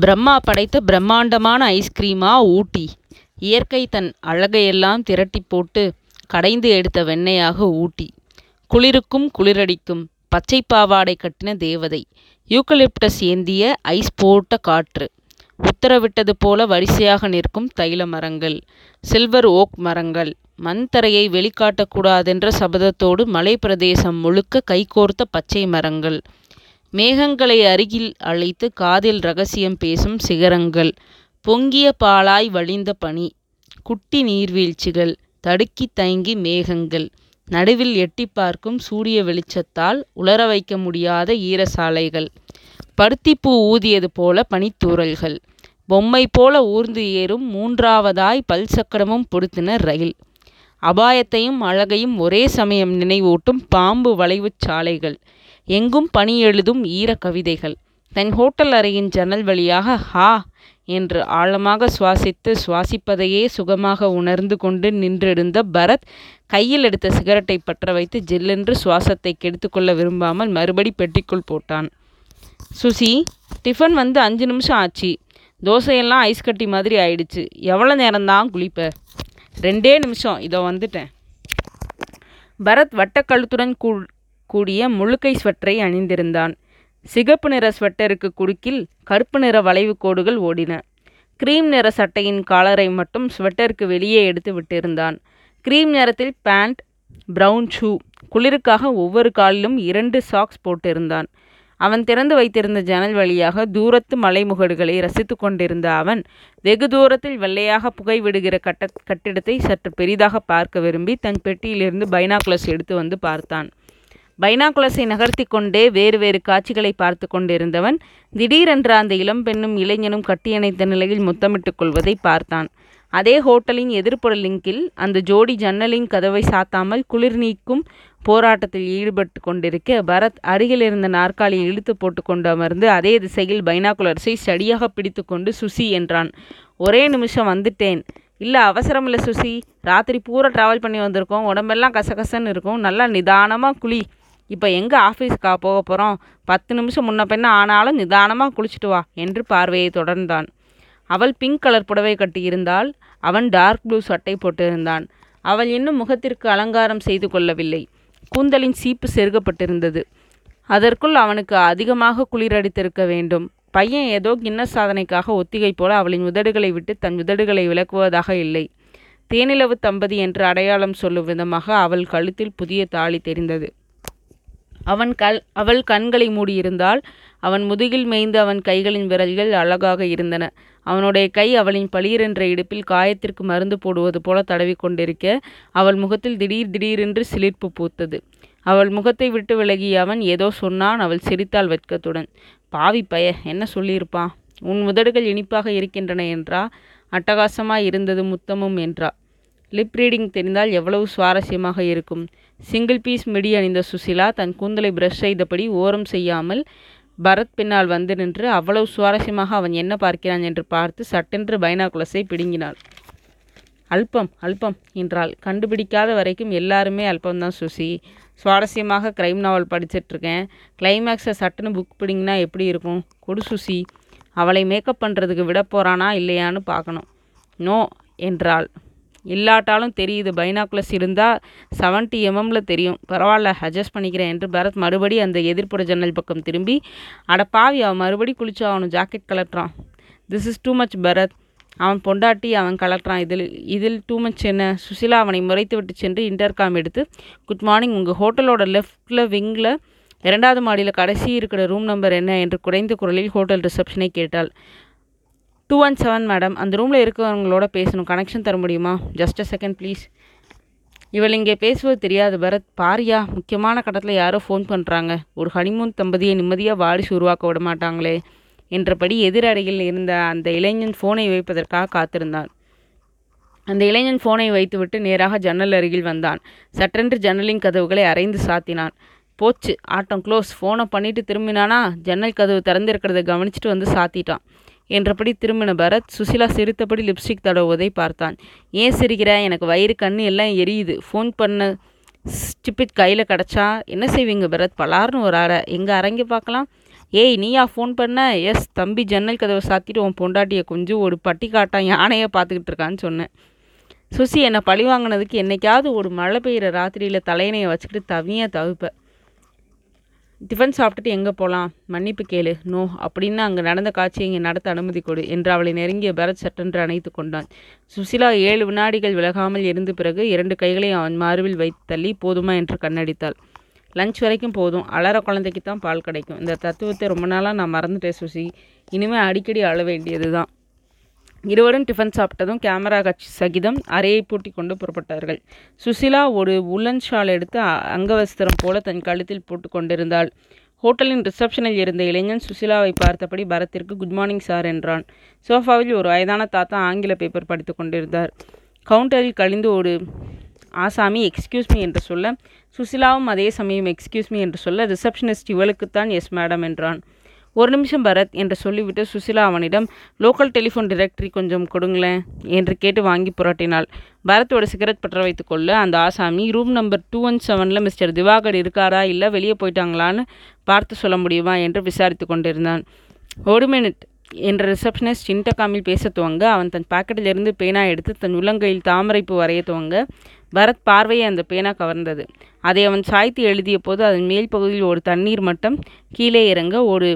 பிரம்மா படைத்த பிரம்மாண்டமான ஐஸ்கிரீமா ஊட்டி. இயற்கை தன் அழகையெல்லாம் திரட்டிப் போட்டு கடைந்து எடுத்த வெண்ணையாக ஊட்டி. குளிருக்கும் குளிரடிக்கும் பச்சை பாவாடை கட்டின தேவதை. யூக்கலிப்டஸ் ஏந்திய ஐஸ் போட்ட காற்று. உத்தரவிட்டது போல வரிசையாக நிற்கும் தைல மரங்கள் சில்வர் ஓக் மரங்கள் மண்தரையை வெளிக்காட்டக்கூடாதென்ற சபதத்தோடு மலை பிரதேசம் முழுக்க கைகோர்த்த பச்சை மரங்கள். மேகங்களை அருகில் அழைத்து காதில் ரகசியம் பேசும் சிகரங்கள். பொங்கிய பாலாய் வழிந்த பனி. குட்டி நீர்வீழ்ச்சிகள். தடுக்கித் தயங்கி மேகங்கள். நடுவில் எட்டிப் பார்க்கும் சூரிய வெளிச்சத்தால் உலர வைக்க முடியாத ஈரசாலைகள். பருத்திப்பூ ஊதியது போல பனித்தூரல்கள் பொம்மை போல ஊர்ந்து ஏறும் மூன்றாவதாய் பல்சக்கரமும் பொருத்தின ரயில். அபாயத்தையும் அழகையும் ஒரே சமயம் நினைவூட்டும் பாம்பு வளைவுச் சாலைகள். எங்கும் பணி எழுதும் ஈரக் கவிதைகள். தன் ஹோட்டல் அறையின் ஜன்னல் வழியாக ஹா என்று ஆழமாக சுவாசித்து சுவாசிப்பதையே சுகமாக உணர்ந்து கொண்டு நின்றிருந்த பரத் கையில் எடுத்த சிகரெட்டை பற்ற வைத்து ஜில்லென்று சுவாசத்தை கெடுத்துக்கொள்ள விரும்பாமல் மறுபடி பெட்டிக்குள் போட்டான். சுசி டிஃபன் வந்து அஞ்சு நிமிஷம் ஆச்சு. தோசையெல்லாம் ஐஸ் கட்டி மாதிரி ஆயிடுச்சு. எவ்வளோ நேரம்தான் குளிப்ப? ரெண்டே நிமிஷம். இதோ வந்துட்டேன். பரத் வட்டக்கழுத்துடன் கூ கூடிய முழுக்கை ஸ்வெட்டரை அணிந்திருந்தான். சிகப்பு நிற ஸ்வெட்டருக்கு குறுக்கில் கருப்பு நிற வளைவு கோடுகள் ஓடின. கிரீம் நிற சட்டையின் காலரை மட்டும் ஸ்வெட்டருக்கு வெளியே எடுத்து விட்டிருந்தான். கிரீம் நிறத்தில் பேண்ட் பிரவுன் ஷூ குளிருக்காக ஒவ்வொரு காலிலும் இரண்டு சாக்ஸ் போட்டிருந்தான். அவன் திறந்து வைத்திருந்த ஜன்னல் வழியாக தூரத்து மலைமுகடுகளை ரசித்து கொண்டிருந்த அவன் வெகு தூரத்தில் வெள்ளையாக புகை விடுகிற கட்ட கட்டிடத்தை சற்று பெரிதாக பார்க்க விரும்பி தன் பெட்டியிலிருந்து பைனாகுலஸ் எடுத்து வந்து பார்த்தான். பைனாகுலஸை நகர்த்தி கொண்டே வேறு வேறு காட்சிகளை பார்த்து கொண்டிருந்தவன் திடீரென்று அந்த இளம்பெண்ணும் இளைஞனும் கட்டியணைத்த நிலையில் முத்தமிட்டுக் கொள்வதை பார்த்தான். அதே ஹோட்டலின் எதிர்ப்புற லிங்கில் அந்த ஜோடி ஜன்னலின் கதவை சாத்தாமல் குளிர் நீக்கும் போராட்டத்தில் ஈடுபட்டு கொண்டிருக்க பரத் அருகில் இருந்த நாற்காலியை இழுத்து போட்டு கொண்டு அமர்ந்து அதே திசையில் பைனாகுலர்ஸை சரியாக பிடித்து கொண்டு சுசி என்றான். ஒரே நிமிஷம் வந்துட்டேன். இல்லை அவசரம் இல்லை சுசி. ராத்திரி பூரா ட்ராவல் பண்ணி வந்திருக்கோம். உடம்பெல்லாம் கசகசன்னு இருக்கும். நல்லா நிதானமாக குழி இப்போ எங்கே ஆஃபீஸுக்கா போக போகிறோம் பத்து நிமிஷம் முன்ன பின்ன ஆனாலும் நிதானமாக குளிச்சுட்டு வா என்று பார்வையை தொடர்ந்தான். அவள் பிங்க் கலர் புடவை கட்டியிருந்தால் அவன் டார்க் ப்ளூ சட்டை போட்டிருந்தான். அவள் இன்னும் முகத்திற்கு அலங்காரம் செய்து கொள்ளவில்லை. கூந்தலின் சீப்பு செருகப்பட்டிருந்தது. அதற்குள் அவனுக்கு அதிகமாக குளிரடித்திருக்க வேண்டும். பையன் ஏதோ கின்னஸ் சாதனைக்காக ஒத்திகை போல அவளின் உதடுகளை விட்டு தன் உதடுகளை விளக்குவதாக இல்லை. தேனிலவு தம்பதி என்று அடையாளம் சொல்லும் விதமாக அவள் கழுத்தில் புதிய தாலி தெரிந்தது. அவன் கல் அவள் கண்களை மூடியிருந்தாள். அவன் முதுகில் மேய்ந்த அவன் கைகளின் விரல்கள் அழகாக இருந்தன. அவனுடைய கை அவளின் பளிரென்ற இடுப்பில் காயத்திற்கு மருந்து போடுவது போல தடவி கொண்டிருக்க அவள் முகத்தில் திடீர் திடீரென்று சிலிர்ப்பு பூத்தது. அவள் முகத்தை விட்டு விலகிய அவன் ஏதோ சொன்னான் அவள் சிரித்தாள் வெட்கத்துடன். பாவி பய என்ன சொல்லியிருப்பான் உன் உதடுகள் இனிப்பாக இருக்கின்றன என்றா? அட்டகாசமாய் இருந்தது முத்தமும் என்றா? லிப் ரீடிங் தெரிந்தால் எவ்வளவு சுவாரஸ்யமாக இருக்கும். சிங்கிள் பீஸ் மிடி அணிந்த சுசிலா தன் கூந்தலை பிரஷ் செய்தபடி ஓரம் செய்யாமல் பரத் பின்னால் வந்து நின்று அவ்வளவு சுவாரஸ்யமாக அவன் என்ன பார்க்கிறான் என்று பார்த்து சட்டென்று பைனாகுலஸை பிடுங்கினாள். அல்பம் அல்பம் என்றாள். கண்டுபிடிக்காத வரைக்கும் எல்லாருமே அல்பம்தான் சுசி. சுவாரஸ்யமாக க்ரைம் நாவல் படிச்சிட்ருக்கேன் கிளைமேக்ஸை சட்டுன்னு புக் பிடிங்கினா எப்படி இருக்கும்? கொடு சுசி. அவளை மேக்கப் பண்ணுறதுக்கு விட போகிறானா இல்லையான்னு பார்க்கணும். நோ என்றாள். இல்லாட்டாலும் தெரியுது. பைனாக்குலஸ் இருந்தால் செவன்ட்டி எம்எம்ல தெரியும். பரவாயில்ல அட்ஜஸ்ட் பண்ணிக்கிறேன் என்று பரத் மறுபடி அந்த எதிர்ப்புற ஜன்னல் பக்கம் திரும்பி அட பாவி அவன் மறுபடி குளிச்சு அவனு jacket கலட்டுறான் this is too much Bharat. அவன் பொண்டாட்டி அவன் கலட்டுறான் இதில் இதில் டூ மச் என்ன? சுசிலா அவனை முறைத்து விட்டு சென்று இன்டர்காம் எடுத்து குட் மார்னிங் உங்கள் ஹோட்டலோட லெஃப்டில் விங்கில் இரண்டாவது மாடியில் கடைசி இருக்கிற ரூம் நம்பர் என்ன? என்று குறைந்த குரலில் ஹோட்டல் ரிசப்ஷனை கேட்டாள். டூ ஒன் செவன் மேடம் அந்த ரூமில் இருக்கிறவங்களோட பேசணும். கனெக்ஷன் தர முடியுமா? ஜஸ்ட் அ செகண்ட் ப்ளீஸ் இவள் இங்கே பேசுவது தெரியாது. பரத் பாரியா முக்கியமான கட்டத்தில் யாரோ ஃபோன் பண்ணுறாங்க ஒரு ஹனிமூன் தம்பதியை நிம்மதியாக வாரிசு உருவாக்க விட மாட்டாங்களே என்றபடி எதிரடையில் இருந்த அந்த இளைஞன் ஃபோனை வைப்பதற்காக காத்திருந்தான். அந்த இளைஞன் ஃபோனை வைத்துவிட்டு நேராக ஜன்னல் அருகில் வந்தான். சட்டென்று ஜன்னலின் கதவுகளை அரைந்து சாத்தினான். போச்சு ஆட்டம் க்ளோஸ் ஃபோனை பண்ணிட்டு திரும்பினானா? ஜன்னல் கதவு திறந்திருக்கிறத கவனிச்சுட்டு வந்து சாத்திட்டான். என்றபடி திரும்பின பரத் சுசிலா சிரித்தபடி லிப்ஸ்டிக் தடவுவதை பார்த்தான். ஏன் சிரிக்கிற? எனக்கு வயிறு கண்ணு எல்லாம் எரியுது. ஃபோன் பண்ண. ஸ்டிப்பிட் கையில் கிடச்சா என்ன செய்வீங்க பரத்? பலார்னு ஒரு அறை. எங்கே அரங்கி பார்க்கலாம். ஏய் நீயா? ஃபோன் பண்ண? எஸ் தம்பி ஜன்னல் கதவை சாத்திட்டு உன் பொண்டாட்டியை கொஞ்சம் ஒரு பட்டி காட்டான். யானையை பார்த்துக்கிட்டு இருக்கான்னு சொன்னேன். சுசி என்னை பழி வாங்கினதுக்கு என்னைக்காவது ஒரு மழை பெய்கிற ராத்திரியில் தலையணையை வச்சுக்கிட்டு தவியாக தவிப்பேன். டிஃபன் சாப்பிட்டுட்டு எங்கே போகலாம் மன்னிப்பு கேளு. நோ அப்படின்னு அங்கே நடந்த காட்சியை இங்கே நடத்த அனுமதி கொடு என்று அவளை நெருங்கிய பரத் சட்டென்று அணைத்து கொண்டான். சுசிலா ஏழு வினாடிகள் விலகாமல் இருந்த பிறகு இரண்டு கைகளை அவன் மார்பில் வைத்து தள்ளி போதுமா? என்று கண்ணடித்தாள். லஞ்ச் வரைக்கும் போதும். அலற குழந்தைக்கு தான் பால் கிடைக்கும். இந்த தத்துவத்தை ரொம்ப நாளாக நான் மறந்துட்டேன் சுசி. இனிமேல் அடிக்கடி அழ வேண்டியது தான் இருவரும் டிஃபன் சாப்பிட்டதும் கேமரா கட்சி சகிதம் அறையை பூட்டி கொண்டு புறப்பட்டார்கள். சுசிலா ஒரு உலன் ஷால் எடுத்து அங்கவஸ்திரம் போல தன் கழுத்தில் போட்டு கொண்டிருந்தாள். ஹோட்டலின் ரிசப்ஷனில் இருந்த இளைஞன் சுசிலாவை பார்த்தபடி பரத்திற்கு குட் மார்னிங் சார் என்றான். சோஃபாவில் ஒரு வயதான தாத்தா ஆங்கில பேப்பர் படித்து கொண்டிருந்தார். கவுண்டரில் கழிந்து ஒரு ஆசாமி எக்ஸ்கியூஸ் மீ என்று சொல்ல சுசிலாவும் அதே சமயம் எக்ஸ்கியூஸ் மீ என்று சொல்ல ரிசப்ஷனிஸ்ட் இவளுக்குத்தான் எஸ் மேடம் என்றான். ஒரு நிமிஷம் பரத் என்று சொல்லிவிட்டு சுசிலா அவனிடம் லோக்கல் டெலிஃபோன் டிரெக்டரி கொஞ்சம் கொடுங்களேன் என்று கேட்டு வாங்கி புரட்டினாள். பரத்தோட சிகரெட் பற்ற வைத்துக்கொள்ள அந்த ஆசாமி ரூம் நம்பர் டூ ஒன் செவனில் மிஸ்டர் திவாகர் இருக்காரா? இல்லை வெளியே போயிட்டாங்களான்னு பார்த்து சொல்ல முடியுமா? என்று விசாரித்து கொண்டிருந்தான். ஒரு மினிட் என்ற ரிசப்ஷனிஸ்ட் சின்டகாமில் பேச துவங்க அவன் தன் பாக்கெட்டிலிருந்து பேனா எடுத்து தன் உள்ளங்கையில் தாமரைப்பு வரைய துவங்க பரத் பார்வையை அந்த பேனா கவர்ந்தது. அதை அவன் சாய்த்து எழுதிய போது அதன் மேல் பகுதியில் ஒரு தண்ணீர் மட்டம் கீழே இறங்க ஒரு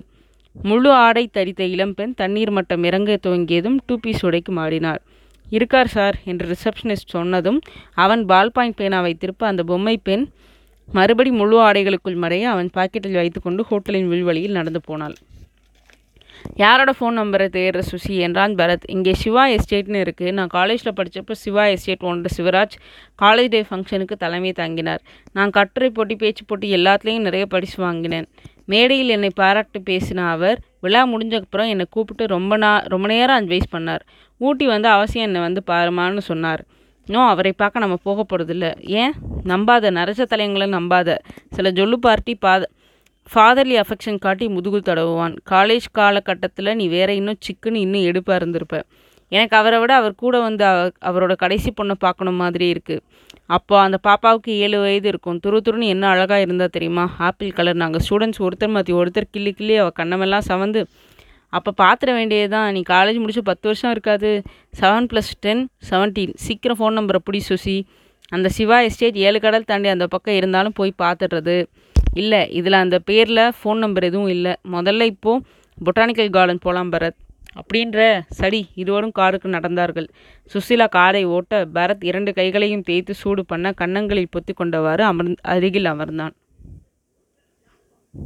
முழு ஆடை தரித்த இளம்பெண் தண்ணீர் மட்டம் இறங்க துவங்கியதும் டூ பீஸ் உடைக்கு மாறினார் இருக்கார் சார் என்று ரிசப்ஷனிஸ்ட் சொன்னதும் அவன் பால் பாயிண்ட் பேனாவை திருப்ப அந்த பொம்மை பெண் மறுபடி முழு ஆடைகளுக்குள் மறைய அவன் பாக்கெட்டில் வைத்துக்கொண்டு ஹோட்டலின் உள்வழியில் நடந்து போனாள். யாரோட ஃபோன் நம்பரை தேடுற சுசி என்றான் பரத். இங்கே சிவா எஸ்டேட்னு இருக்குது நான் காலேஜில் படித்தப்போ சிவா எஸ்டேட் ஒன்று சிவராஜ் காலேஜ் டே ஃபங்க்ஷனுக்கு தலைமை தாங்கினார். நான் கட்டுரை போட்டி பேச்சு போட்டி எல்லாத்துலேயும் நிறைய பரிசு வாங்கினேன். மேடையில் என்னை பாராட்டு பேசின அவர் விழா முடிஞ்சக்கப்புறம் என்னை கூப்பிட்டு ரொம்ப நா ரொம்ப நேரம் அட்வைஸ் பண்ணார். ஊட்டி வந்து அவசியம் என்னை வந்து பாருமான்னு சொன்னார். இன்னும் அவரை பார்க்க நம்ம போக போகிறதில்ல ஏன்? நம்பாத நரச தலையங்களை நம்பாத. சில ஜொல்லு பார்ட்டி பாத ஃபாதர்லி அஃபெக்ஷன் காட்டி முதுகு தடவுவான். காலேஜ் காலகட்டத்தில் நீ வேற இன்னும் சிக்குன்னு இன்னும் எடுப்பாக இருந்திருப்ப. எனக்கு அவரை விட அவர் கூட வந்து அவ- அவரோட கடைசி பொண்ணை பார்க்கணும் மாதிரி இருக்குது அப்போ அந்த பாப்பாவுக்கு ஏழு வயது இருக்கும். துரு துருன்னு என்ன அழகாக இருந்தால் தெரியுமா? Apple colour. நாங்கள் ஸ்டூடெண்ட்ஸ் ஒருத்தர் மாற்றி ஒருத்தர் கிள்ளி கிள்ளி அவள் கண்ணமெல்லாம் சவந்து அப்போ பார்த்துட வேண்டியது தான் நீ காலேஜ் முடிச்சு பத்து வருஷம் இருக்காது. செவன் ப்ளஸ் டென் செவன்டீன் சீக்கிரம் ஃபோன் நம்பரை பிடி சுசி. அந்த சிவா எஸ்டேட் ஏழு கடல் தாண்டி அந்த பக்கம் இருந்தாலும் போய் பார்த்துடுறது இல்லை இதில் அந்த பேரில் ஃபோன் நம்பர் எதுவும் இல்லை. முதல்ல இப்போது பொட்டானிக்கல் கார்டன் போகலாம் பரத். அப்படின்ற சரி இருவரும் காருக்கு நடந்தார்கள். சுசிலா காரை ஓட்ட பரத் இரண்டு கைகளையும் தேய்த்து சூடு பண்ண கன்னங்களில் பொத்தி கொண்டவாறு அமர்ந் அருகில் அமர்ந்தான்.